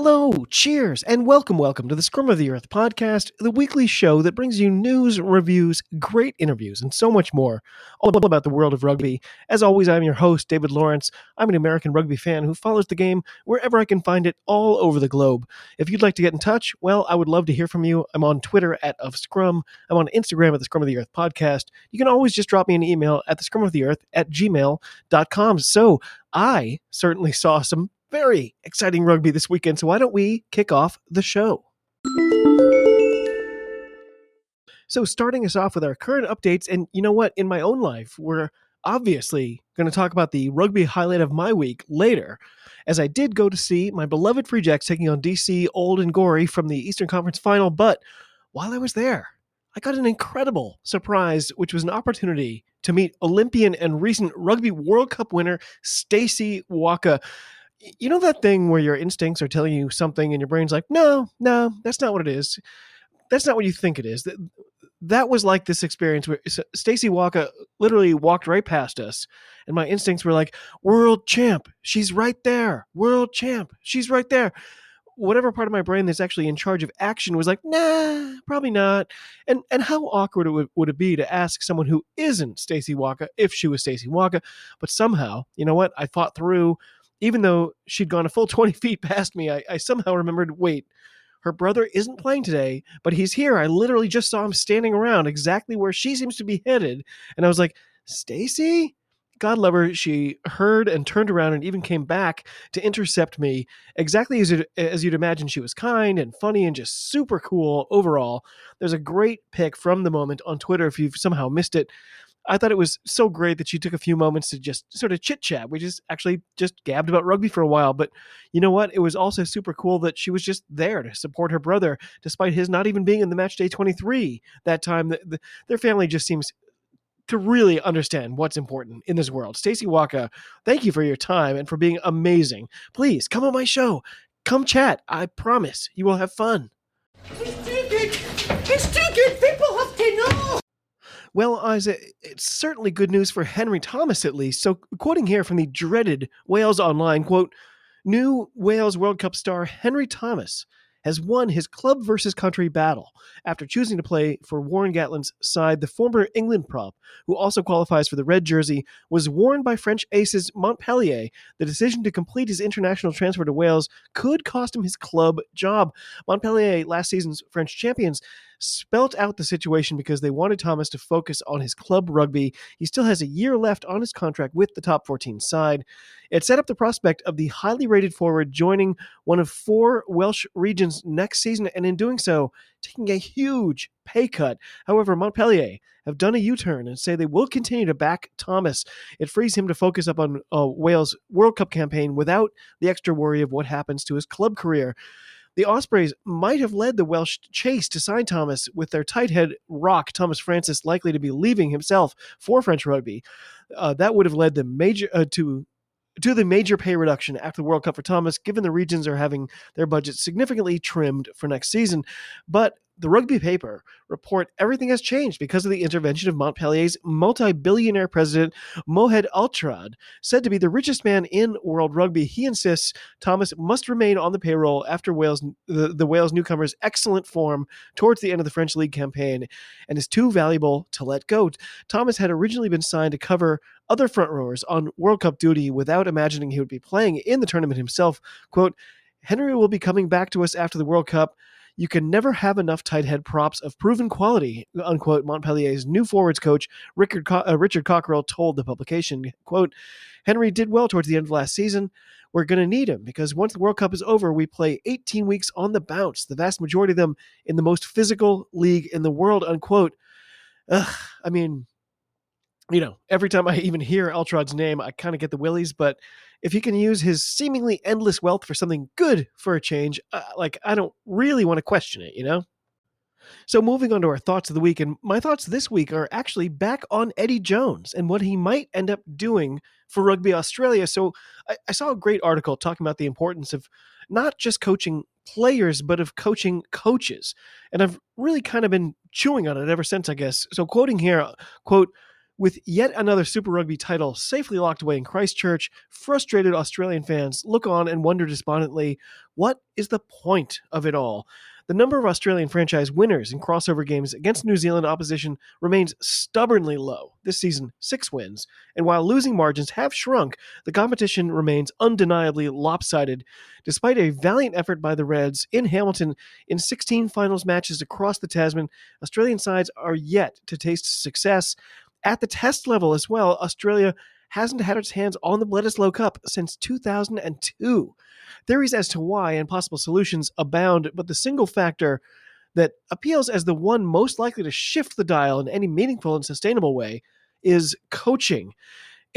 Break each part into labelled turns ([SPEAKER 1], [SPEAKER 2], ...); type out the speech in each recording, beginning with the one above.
[SPEAKER 1] Hello, cheers, and welcome, welcome to the Scrum of the Earth podcast, the weekly show that brings you news, reviews, great interviews, and so much more, all about the world of rugby. As always, I'm your host, David Lawrence. I'm an American rugby fan who follows the game wherever I can find it all over the globe. If you'd like to get in touch, well, I would love to hear from you. I'm on Twitter at of Scrum. I'm on Instagram at the Scrum of the Earth podcast. You can always just drop me an email at the Scrum of the Earth at gmail.com. So I certainly saw some very exciting rugby this weekend. So why don't we kick off the show? So, starting us off with our current updates, and you know what? In my own life, we're obviously going to talk about the rugby highlight of my week later, as I did go to see my beloved Free Jacks taking on DC Old and Gory from the Eastern Conference Final. But while I was there, I got an incredible surprise, which was an opportunity to meet Olympian and recent Rugby World Cup winner Stacey Waaka you know that thing where your instincts are telling you something and your brain's like, no, no, that's not what it is. That's not what you think it is. That, that was like this experience where Stacey Waaka literally walked right past us, and my instincts were like, "World champ, she's right there. World champ, she's right there." Whatever part of my brain that's actually in charge of action was like, "Nah, probably not." And and how awkward it would, would it be to ask someone who isn't Stacey Waaka if she was Stacey Waaka? But somehow, you know what? I thought through even though she'd gone a full 20 feet past me, I, I, somehow remembered wait, her brother isn't playing today, but he's here. I literally just saw him standing around exactly where she seems to be headed. And I was like, Stacey? God love her, she heard and turned around and even came back to intercept me exactly as, as you'd imagine. She was kind and funny and just super cool overall. There's a great pic from the moment on Twitter if you've somehow missed it I thought it was so great that she took a few moments to just sort of chit chat. We just actually just gabbed about rugby for a while. But you know what? It was also super cool that she was just there to support her brother, despite his not even being in the match day 23 that time. The, the, their family just seems to really understand what's important in this world. Stacey Waaka, thank you for your time and for being amazing. Please come on my show. Come chat. I promise you will have fun.
[SPEAKER 2] It's too good. It's too good. People have to know.
[SPEAKER 1] Well, uh, Isaac, it's certainly good news for Henry Thomas at least. So, quoting here from the dreaded Wales Online, quote, new Wales World Cup star Henry Thomas has won his club versus country battle after choosing to play for Warren Gatland's side. The former England prop, who also qualifies for the red jersey, was warned by French aces Montpellier the decision to complete his international transfer to Wales could cost him his club job. Montpellier, last season's French champions, spelt out the situation because they wanted Thomas to focus on his club rugby. He still has a year left on his contract with the top 14 side. It set up the prospect of the highly rated forward joining one of four Welsh regions next season, and in doing so, taking a huge pay cut. However, Montpellier have done a U turn and say they will continue to back Thomas. It frees him to focus up on uh, Wales' World Cup campaign without the extra worry of what happens to his club career. The Ospreys might have led the Welsh chase to sign Thomas with their tight head rock, Thomas Francis, likely to be leaving himself for French rugby. Uh, that would have led them major uh, to to the major pay reduction after the World Cup for Thomas, given the regions are having their budgets significantly trimmed for next season. But the rugby paper report everything has changed because of the intervention of Montpellier's multi-billionaire president Mohed Altrad, said to be the richest man in world rugby. He insists Thomas must remain on the payroll after Wales the, the Wales newcomers' excellent form towards the end of the French league campaign and is too valuable to let go. Thomas had originally been signed to cover other front rowers on World Cup duty without imagining he would be playing in the tournament himself. Quote, Henry will be coming back to us after the World Cup. You can never have enough tight head props of proven quality, unquote, Montpellier's new forwards coach, Richard, Co- uh, Richard Cockerill, told the publication, quote, Henry did well towards the end of last season. We're going to need him because once the World Cup is over, we play 18 weeks on the bounce, the vast majority of them in the most physical league in the world, unquote. Ugh, I mean, you know, every time I even hear Altrad's name, I kind of get the willies. But if he can use his seemingly endless wealth for something good for a change, uh, like I don't really want to question it, you know? So, moving on to our thoughts of the week, and my thoughts this week are actually back on Eddie Jones and what he might end up doing for Rugby Australia. So, I, I saw a great article talking about the importance of not just coaching players, but of coaching coaches. And I've really kind of been chewing on it ever since, I guess. So, quoting here, quote, with yet another Super Rugby title safely locked away in Christchurch, frustrated Australian fans look on and wonder despondently what is the point of it all? The number of Australian franchise winners in crossover games against New Zealand opposition remains stubbornly low. This season, six wins. And while losing margins have shrunk, the competition remains undeniably lopsided. Despite a valiant effort by the Reds in Hamilton in 16 finals matches across the Tasman, Australian sides are yet to taste success. At the test level as well, Australia hasn't had its hands on the Bledisloe Cup since 2002. Theories as to why and possible solutions abound, but the single factor that appeals as the one most likely to shift the dial in any meaningful and sustainable way is coaching.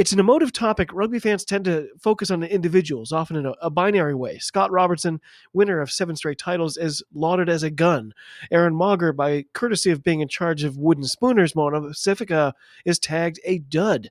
[SPEAKER 1] It's an emotive topic. Rugby fans tend to focus on individuals, often in a, a, binary way. Scott Robertson, winner of seven straight titles, is lauded as a gun. Aaron Mauger, by courtesy of being in charge of Wooden Spooners Moana Pacifica, is tagged a dud.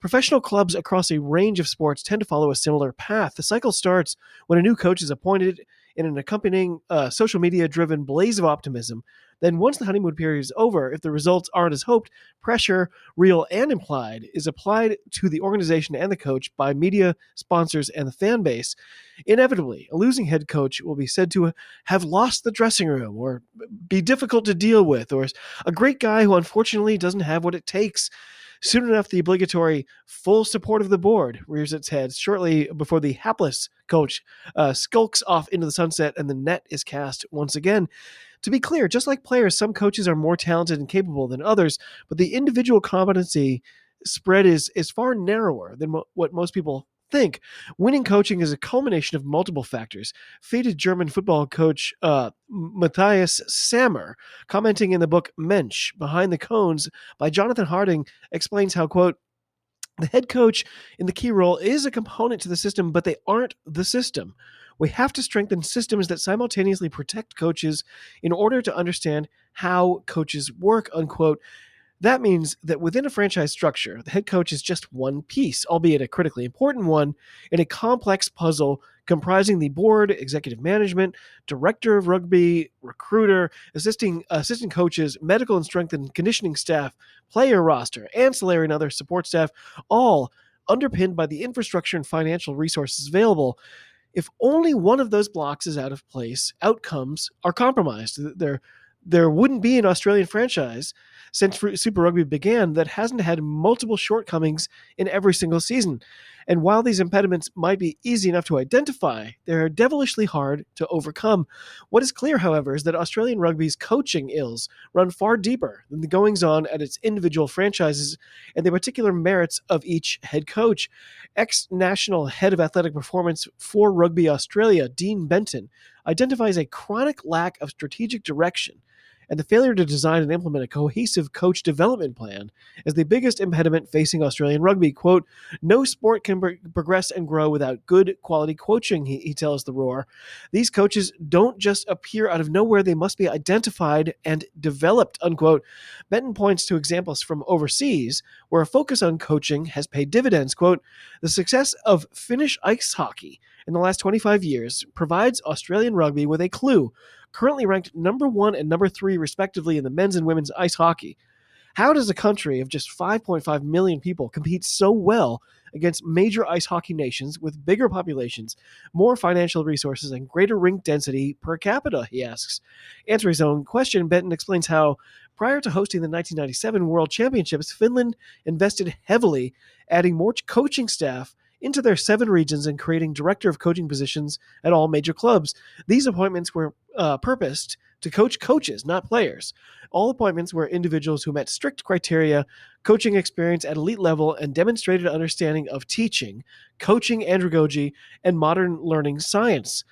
[SPEAKER 1] Professional clubs across a range of sports tend to follow a similar path. The cycle starts when a new coach is appointed in an accompanying uh, social media driven blaze of optimism. Then, once the honeymoon period is over, if the results aren't as hoped, pressure, real and implied, is applied to the organization and the coach by media, sponsors, and the fan base. Inevitably, a losing head coach will be said to have lost the dressing room or be difficult to deal with, or a great guy who unfortunately doesn't have what it takes. Soon enough, the obligatory full support of the board rears its head shortly before the hapless coach uh, skulks off into the sunset and the net is cast once again. To be clear, just like players, some coaches are more talented and capable than others, but the individual competency spread is is far narrower than mo- what most people think. Winning coaching is a culmination of multiple factors. Fated German football coach uh, Matthias Sammer, commenting in the book Mensch, Behind the Cones by Jonathan Harding, explains how, quote, the head coach in the key role is a component to the system, but they aren't the system. We have to strengthen systems that simultaneously protect coaches in order to understand how coaches work, unquote. That means that within a franchise structure, the head coach is just one piece, albeit a critically important one, in a complex puzzle comprising the board, executive management, director of rugby, recruiter, assisting assistant coaches, medical and strength and conditioning staff, player roster, ancillary and other support staff, all underpinned by the infrastructure and financial resources available. If only one of those blocks is out of place, outcomes are compromised. They're there wouldn't be an Australian franchise since Super Rugby began that hasn't had multiple shortcomings in every single season. And while these impediments might be easy enough to identify, they're devilishly hard to overcome. What is clear, however, is that Australian rugby's coaching ills run far deeper than the goings on at its individual franchises and the particular merits of each head coach. Ex national head of athletic performance for Rugby Australia, Dean Benton, identifies a chronic lack of strategic direction and the failure to design and implement a cohesive coach development plan is the biggest impediment facing Australian rugby. Quote, no sport can pro- progress and grow without good quality coaching, he, he tells The Roar. These coaches don't just appear out of nowhere, they must be identified and developed, unquote. Benton points to examples from overseas where a focus on coaching has paid dividends. Quote, the success of Finnish ice hockey in the last 25 years provides Australian rugby with a clue currently ranked number one and number three, respectively, in the men's and women's ice hockey. How does a country of just 5.5 million people compete so well against major ice hockey nations with bigger populations, more financial resources, and greater rink density per capita? He asks. Answering his own question, Benton explains how, prior to hosting the 1997 World Championships, Finland invested heavily, adding more coaching staff into their seven regions and creating director of coaching positions at all major clubs. These appointments were uh, purposed to coach coaches, not players. All appointments were individuals who met strict criteria, coaching experience at elite level, and demonstrated understanding of teaching, coaching andragogy, and modern learning science.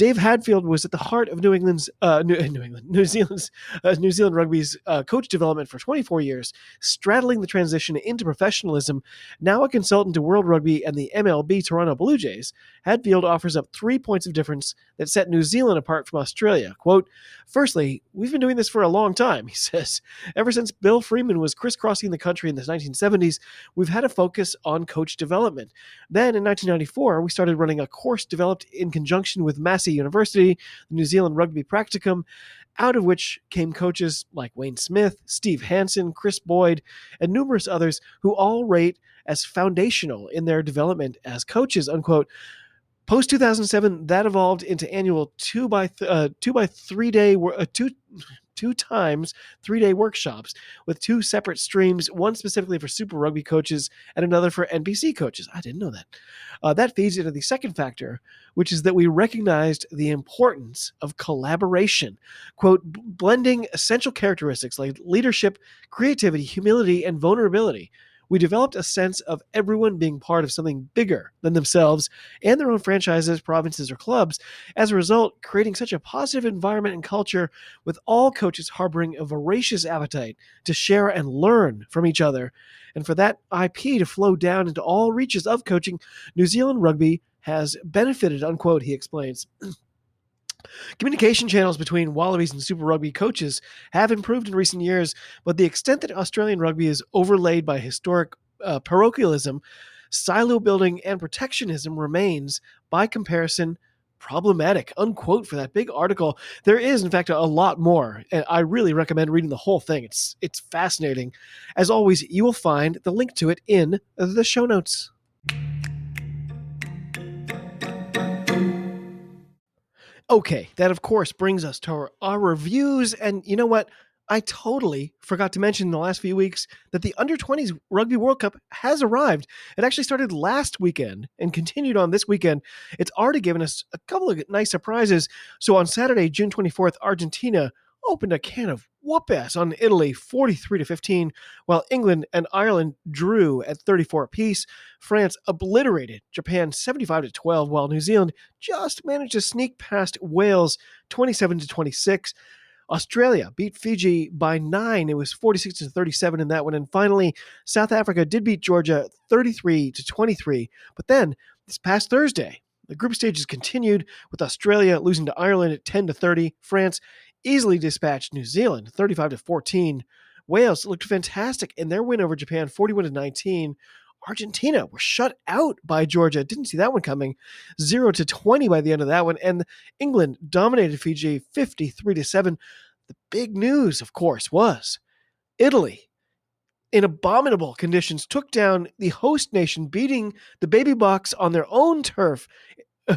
[SPEAKER 1] Dave Hadfield was at the heart of New England's uh, New, New England New Zealand's uh, New Zealand rugby's uh, coach development for 24 years, straddling the transition into professionalism. Now a consultant to World Rugby and the MLB Toronto Blue Jays, Hadfield offers up three points of difference that set New Zealand apart from Australia. Quote: Firstly, we've been doing this for a long time, he says. Ever since Bill Freeman was crisscrossing the country in the 1970s, we've had a focus on coach development. Then in 1994, we started running a course developed in conjunction with Massey University, the New Zealand Rugby Practicum, out of which came coaches like Wayne Smith, Steve Hansen, Chris Boyd, and numerous others who all rate as foundational in their development as coaches, unquote. Post 2007, that evolved into annual two by th- uh, two by three day uh, two two times three day workshops with two separate streams, one specifically for Super Rugby coaches and another for NPC coaches. I didn't know that. Uh, that feeds into the second factor, which is that we recognized the importance of collaboration. Quote, blending essential characteristics like leadership, creativity, humility, and vulnerability we developed a sense of everyone being part of something bigger than themselves and their own franchises, provinces, or clubs. As a result, creating such a positive environment and culture with all coaches harboring a voracious appetite to share and learn from each other. And for that IP to flow down into all reaches of coaching, New Zealand rugby has benefited, unquote, he explains. Communication channels between Wallabies and Super Rugby coaches have improved in recent years, but the extent that Australian rugby is overlaid by historic uh, parochialism, silo building, and protectionism remains, by comparison, problematic. Unquote for that big article. There is, in fact, a lot more, and I really recommend reading the whole thing. It's it's fascinating. As always, you will find the link to it in the show notes. Okay, that of course brings us to our, our, reviews. And you know what? I totally forgot to mention in the last few weeks that the Under 20s Rugby World Cup has arrived. It actually started last weekend and continued on this weekend. It's already given us a couple of nice surprises. So on Saturday, June 24th, Argentina opened a can of whoop ass on Italy 43 to 15, while England and Ireland drew at 34 apiece. France obliterated Japan 75 to 12, while New Zealand just managed to sneak past Wales 27 to 26. Australia beat Fiji by nine. It was 46 to 37 in that one. And finally, South Africa did beat Georgia 33 to 23. But then this past Thursday, the group stages continued with Australia losing to Ireland at 10 to 30. France easily dispatched New Zealand 35 to 14. Wales looked fantastic in their win over Japan 41 to 19. Argentina were shut out by Georgia. Didn't see that one coming. 0 to 20 by the end of that one and England dominated Fiji 53 to 7. The big news of course was Italy in abominable conditions took down the host nation beating the baby Boks on their own turf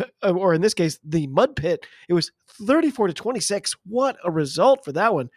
[SPEAKER 1] or in this case, the mud pit. It was 34 to 26. What a result for that one.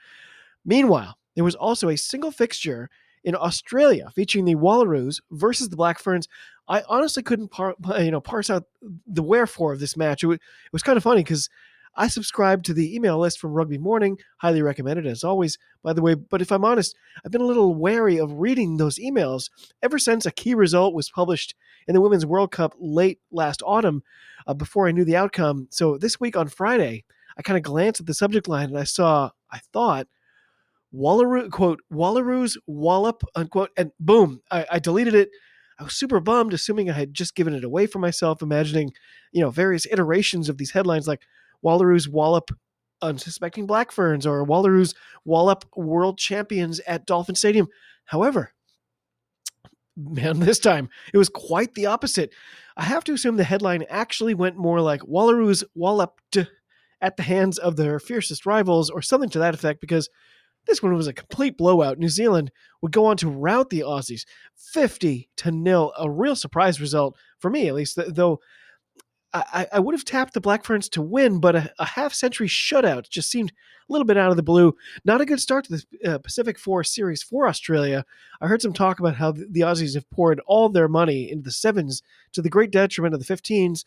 [SPEAKER 1] Meanwhile, there was also a single fixture in Australia featuring the Wallaroos versus the Black Ferns. I honestly couldn't par- you know parse out the wherefore of this match. It, it was kind of funny because I subscribe to the email list from Rugby Morning, highly recommended as always, by the way. But if I'm honest, I've been a little wary of reading those emails ever since a key result was published in the Women's World Cup late last autumn uh, before I knew the outcome. So this week on Friday, I kind of glanced at the subject line and I saw, I thought, Wallaroo, quote, Wallaroos Wallop, unquote, and boom, I, I deleted it. I was super bummed, assuming I had just given it away for myself, imagining, you know, various iterations of these headlines like Wallaroos Wallop unsuspecting Black Ferns or Wallaroos Wallop world champions at Dolphin Stadium. However, man, this time it was quite the opposite. I have to assume the headline actually went more like Wallaroos walloped at the hands of their fiercest rivals or something to that effect because this one was a complete blowout. New Zealand would go on to rout the Aussies 50 to nil, a real surprise result for me at least, though I, I would have tapped the Black Ferns to win, but a, a, half century shutout just seemed a little bit out of the blue. Not a good start to the uh, Pacific Four series for Australia. I heard some talk about how the, Aussies have poured all their money into the sevens to the great detriment of the 15s.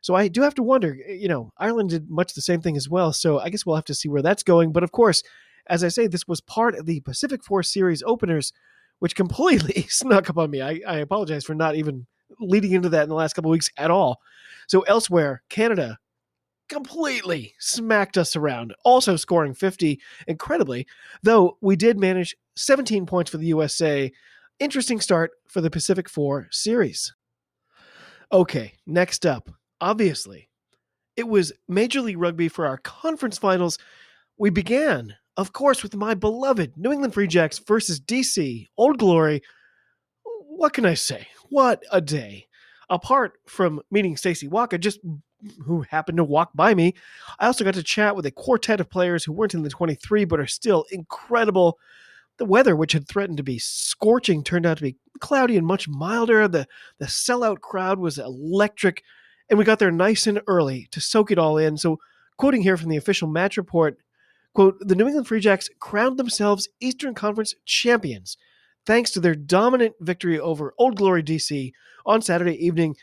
[SPEAKER 1] So I do have to wonder, you know, Ireland did much the same thing as well. So I guess we'll have to see where that's going. But of course, as I say, this was part of the Pacific Four series openers, which completely snuck up on me. I, I apologize for not even leading into that in the last couple weeks at all. So elsewhere, Canada completely smacked us around, also scoring 50 incredibly, though we did manage 17 points for the USA. Interesting start for the Pacific 4 series. Okay, next up, obviously, it was Major League Rugby for our conference finals. We began, of course, with my beloved New England Free Jacks versus DC, Old Glory. What can I say? What a day. Apart from meeting Stacey Waaka, just who happened to walk by me, I also got to chat with a quartet of players who weren't in the 23 but are still incredible. The weather, which had threatened to be scorching, turned out to be cloudy and much milder. The, the sellout crowd was electric, and we got there nice and early to soak it all in. So, quoting here from the official match report, quote, the New England Free Jacks crowned themselves Eastern Conference champions thanks to their dominant victory over Old Glory DC on Saturday evening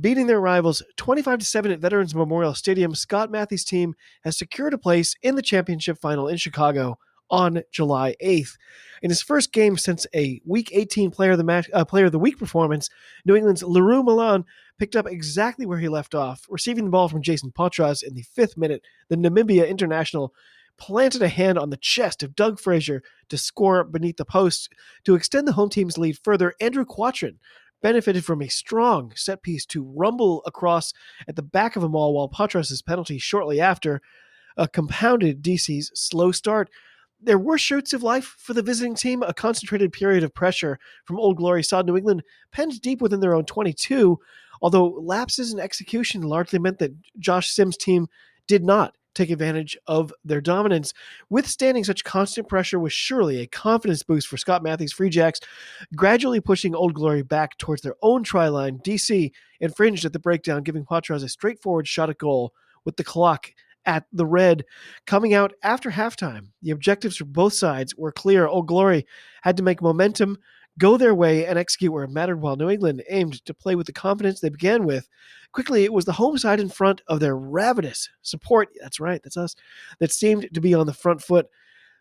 [SPEAKER 1] beating their rivals 25 to 7 at Veterans Memorial Stadium, Scott Mathie's team has secured a place in the championship final in Chicago on July 8th. In his first game since a Week 18 Player of the match, uh, Player of the Week performance, New England's LeRoux Malan picked up exactly where he left off, receiving the ball from Jayson Potroz in the fifth minute. The Namibia international planted a hand on the chest of Doug Frazier to score beneath the post to extend the home team's lead further. Andrew Quattrin benefited from a strong set piece to rumble across at the back of them all while Potroz' penalty shortly after uh, compounded DC's slow start. There were shoots of life for the visiting team. A concentrated period of pressure from Old Glory saw New England penned deep within their own 22, although lapses in execution largely meant that Josh Sims' team did not take advantage of their dominance. Withstanding such constant pressure was surely a confidence boost for Scott Mathie's Free Jacks, gradually pushing Old Glory back towards their own try line. DC infringed at the breakdown, giving Potroz a straightforward shot at goal with the clock at the red. Coming out after halftime, the objectives for both sides were clear. Old Glory had to make momentum go their way and execute where it mattered while New England aimed to play with the confidence they began with. Quickly, it was the home side in front of their ravenous support. That's right, that's us. That seemed to be on the front foot.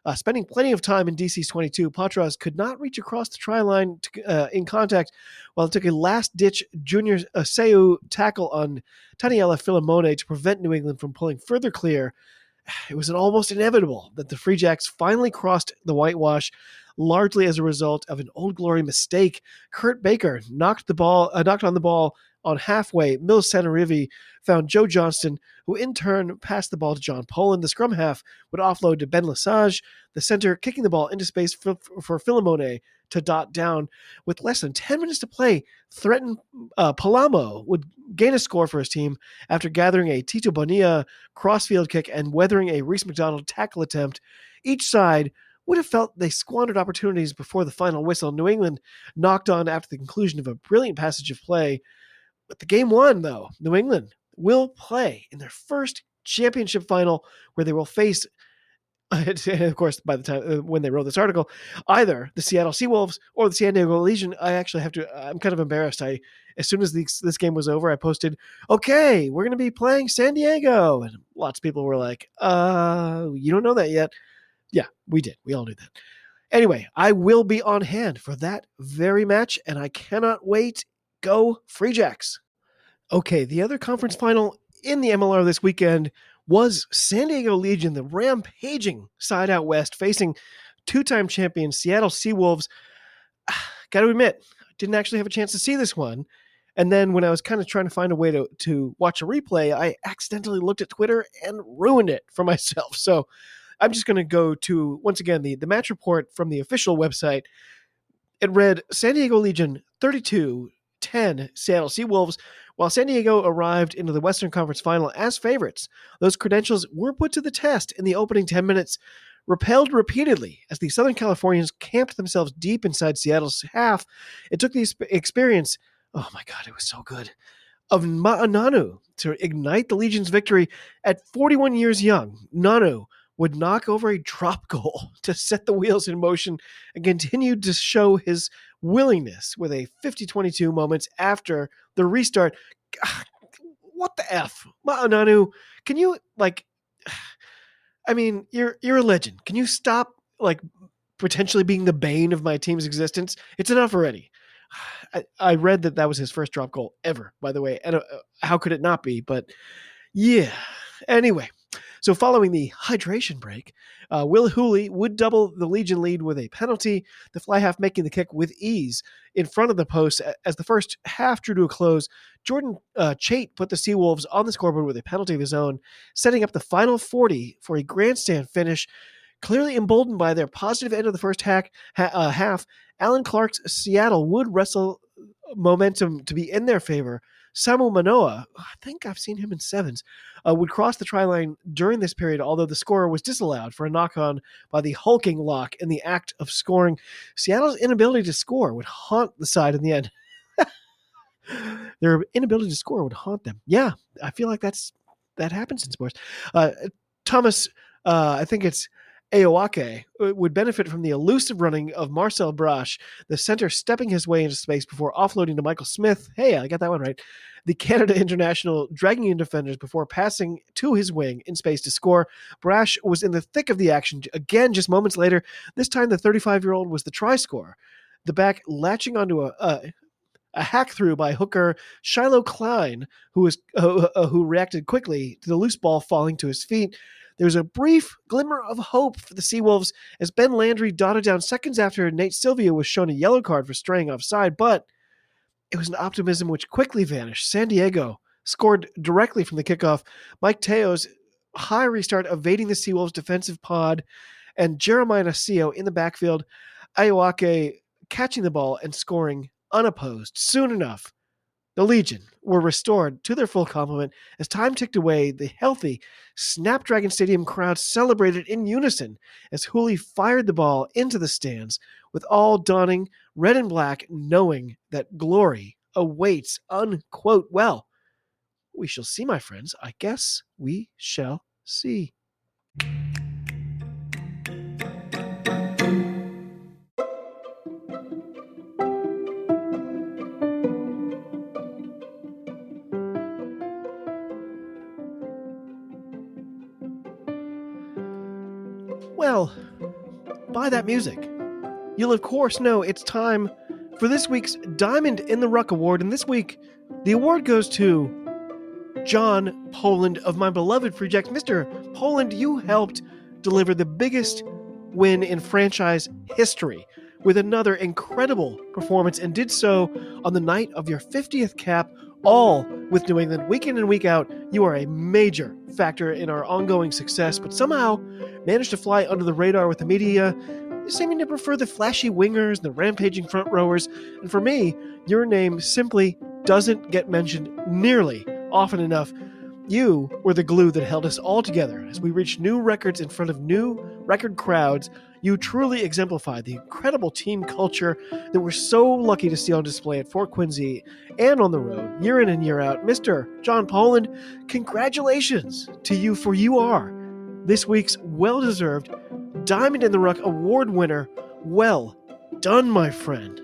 [SPEAKER 1] Uh, spending plenty of time in DC's 22, Potroz could not reach across the try line to, uh, in contact while it took a last ditch junior uh, Seu tackle on Taniela Filimone to prevent New England from pulling further clear. It was almost inevitable that the Free Jacks finally crossed the whitewash largely as a result of an Old Glory mistake. Kurt Baker knocked the ball, uh, knocked on the ball on halfway. Mills Sanerivi found Joe Johnston, who in turn passed the ball to John Poland. The scrum half would offload to Ben Lesage, the center kicking the ball into space for, for Filimone to dot down. With less than 10 minutes to play, threatened uh, Palamo would gain a score for his team after gathering a Tito Bonilla crossfield kick and weathering a Reese McDonald tackle attempt. Each side would have felt they squandered opportunities before the final whistle. New England knocked on after the conclusion of a brilliant passage of play. But the game won, though. New England will play in their first championship final where they will face of course, by the time uh, when they wrote this article, either the Seattle Seawolves or the San Diego Legion. I actually have to. I'm kind of embarrassed. I as soon as this, this game was over, I posted, "Okay, we're going to be playing San Diego," and lots of people were like, "Uh, you don't know that yet." Yeah, we did. We all knew that. Anyway, I will be on hand for that very match, and I cannot wait. Go Free Jacks. Okay, the other conference final in the MLR this weekend was San Diego Legion, the rampaging side out west, facing two time champion Seattle Seawolves. Got to admit, didn't actually have a chance to see this one. And then when I was kind of trying to find a way to, to watch a replay, I accidentally looked at Twitter and ruined it for myself. So I'm just going to go to, once again, the, the match report from the official website. It read San Diego Legion 32 10 Seattle Seawolves. While San Diego arrived into the Western Conference final as favorites, those credentials were put to the test in the opening 10 minutes, repelled repeatedly as the Southern Californians camped themselves deep inside Seattle's half. It took the experience, oh my God, it was so good, of Ma'a Nonu to ignite the Legion's victory at 41 years young. Nonu would knock over a drop goal to set the wheels in motion and continued to show his willingness with a 50 22 moments after the restart. What the F? Ma'a Nonu, can you, like, I mean, you're you're a legend. Can you stop, like, potentially being the bane of my team's existence? It's enough already. I, I read that that was his first drop goal ever, by the way. And uh, how could it not be? But yeah, Anyway, so following the hydration break, uh, Will Hooley would double the Legion lead with a penalty, the fly half making the kick with ease in front of the post as the first half drew to a close. Jordan uh, Chait put the Seawolves on the scoreboard with a penalty of his own, setting up the final 40 for a grandstand finish. Clearly emboldened by their positive end of the first hack, ha- uh, half, Allen Clarke's Seattle would wrestle momentum to be in their favor. Samu Manoa, I think I've seen him in sevens, uh, would cross the try line during this period, although the score was disallowed for a knock on by the hulking lock in the act of scoring. Seattle's inability to score would haunt the side in the end. Their inability to score would haunt them. Yeah, I feel like that's that happens in sports. Uh, Thomas, uh, I think it's Aoake uh, would benefit from the elusive running of Marcel Brash, the center stepping his way into space before offloading to Michael Smith. Hey, I got that one right. The Canada international dragging in defenders before passing to his wing in space to score. Brash was in the thick of the action again just moments later. This time, the 35 year old was the try scorer. The back latching onto a, a, a hack through by hooker Shiloh Klein, who was uh, uh, who reacted quickly to the loose ball falling to his feet. There was a brief glimmer of hope for the Seawolves as Ben Landry dotted down seconds after Nate Sylvia was shown a yellow card for straying offside, but it was an optimism which quickly vanished. San Diego scored directly from the kickoff. Mike Teo's high restart evading the Seawolves defensive pod, and Jeremiah Nacio in the backfield. Aoake catching the ball and scoring unopposed. Soon enough, the Legion were restored to their full complement as time ticked away. The healthy Snapdragon Stadium crowd celebrated in unison as Hooley fired the ball into the stands, with all donning red and black, knowing that glory awaits. Unquote. Well, we shall see, my friends. I guess we shall see. That music, you'll of course know it's time for this week's Diamond in the Ruck Award. And this week, the award goes to John Poland of my beloved Free Jacks. Mr. Poland, you helped deliver the biggest win in franchise history with another incredible performance and did so on the night of your 50th cap, all with New England. Week in and week out, you are a major factor in our ongoing success, but somehow managed to fly under the radar with the media, seeming to prefer the flashy wingers and the rampaging front rowers. And for me, your name simply doesn't get mentioned nearly often enough. You were the glue that held us all together as we reached new records in front of new record crowds. You truly exemplify the incredible team culture that we're so lucky to see on display at Fort Quincy and on the road, year in and year out. Mr. John Poland, congratulations to you, for you are this week's well deserved Diamond in the Ruck award winner. Well done, my friend.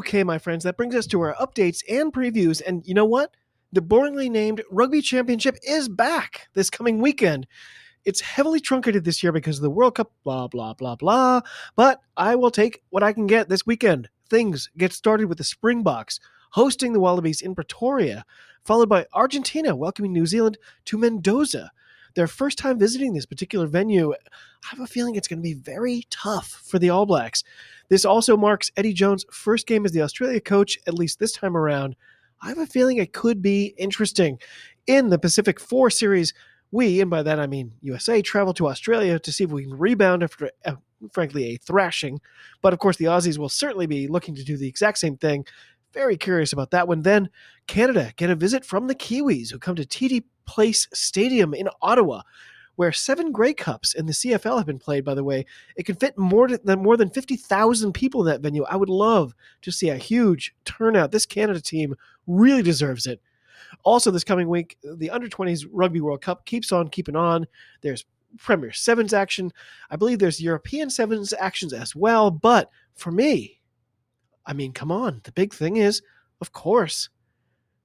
[SPEAKER 1] Okay, my friends, that brings us to our updates and previews. And you know what? The boringly named Rugby Championship is back this coming weekend. It's heavily truncated this year because of the World Cup, blah, blah, blah, blah. But I will take what I can get this weekend. Things get started with the Springboks hosting the Wallabies in Pretoria, followed by Argentina welcoming New Zealand to Mendoza. Their first time visiting this particular venue, I have a feeling it's going to be very tough for the All Blacks. This also marks Eddie Jones' first game as the Australia coach, at least this time around. I have a feeling it could be interesting. In the Pacific Four series, we, and by that I mean USA, travel to Australia to see if we can rebound after, uh, frankly, a thrashing. But of course, the Aussies will certainly be looking to do the exact same thing. Very curious about that one. Then Canada get a visit from the Kiwis, who come to TD Place Stadium in Ottawa, where seven Grey Cups in the CFL have been played. By the way, it can fit more than more than fifty thousand people in that venue. I would love to see a huge turnout. This Canada team really deserves it. Also, this coming week, the Under 20s Rugby World Cup keeps on keeping on. There's Premier Sevens action. I believe there's European Sevens actions as well. But for me, I mean, come on. The big thing is, of course,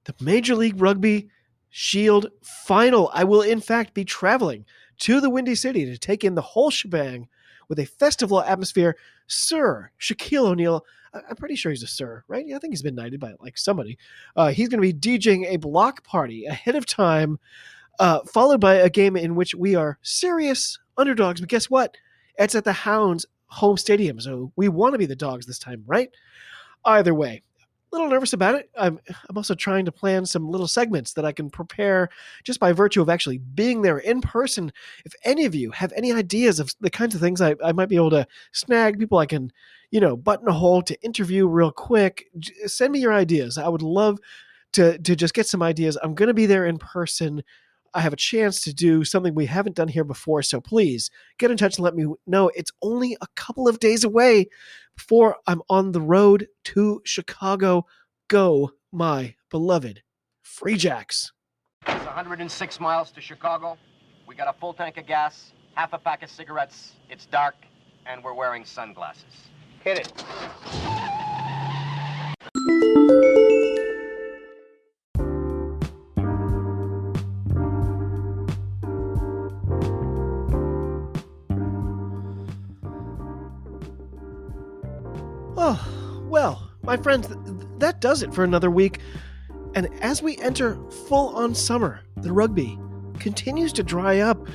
[SPEAKER 1] the Major League Rugby Shield final. I will, in fact, be traveling to the Windy City to take in the whole shebang with a festival atmosphere. Sir Shaquille O'Neal, I'm pretty sure he's a sir, right? Yeah, I think he's been knighted by like somebody. Uh, he's going to be DJing a block party ahead of time, uh, followed by a game in which we are serious underdogs. But guess what? It's at the Hounds home stadium, so we want to be the dogs this time, right? Either way, little nervous about it. I'm I'm also trying to plan some little segments that I can prepare just by virtue of actually being there in person. If any of you have any ideas of the kinds of things I, I might be able to snag, people I can, you know, buttonhole to interview real quick, send me your ideas. I would love to to just get some ideas. I'm going to be there in person. I have a chance to do something we haven't done here before, so please get in touch and let me know. It's only a couple of days away before I'm on the road to Chicago. Go, my beloved Free Jacks.
[SPEAKER 3] It's 106 miles to Chicago. We got a full tank of gas, half a pack of cigarettes. It's dark, and we're wearing sunglasses. Hit it.
[SPEAKER 1] My friends, th- that does it for another week. And as we enter full on summer, the rugby continues to dry up.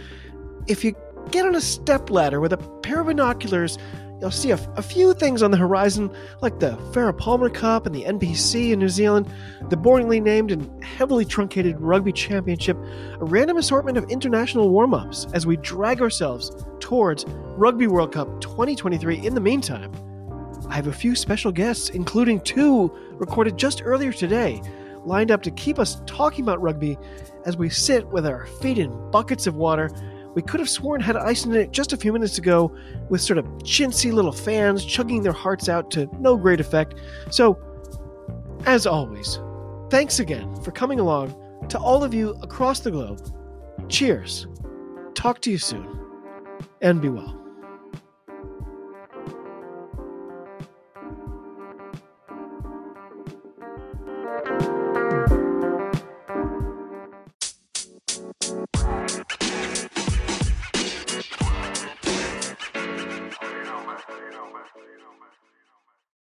[SPEAKER 1] If you get on a step ladder with a pair of binoculars, you'll see a, few things on the horizon, like the Farrah Palmer Cup and the NPC in New Zealand, the boringly named and heavily truncated Rugby Championship, a random assortment of international warm ups as we drag ourselves towards Rugby World Cup 2023. In the meantime, I have a few special guests, including two recorded just earlier today, lined up to keep us talking about rugby as we sit with our feet in buckets of water. We could have sworn had ice in it just a few minutes ago, with sort of chintzy little fans chugging their hearts out to no great effect. So, as always, thanks again for coming along to all of you across the globe. Cheers. Talk to you soon. And be well.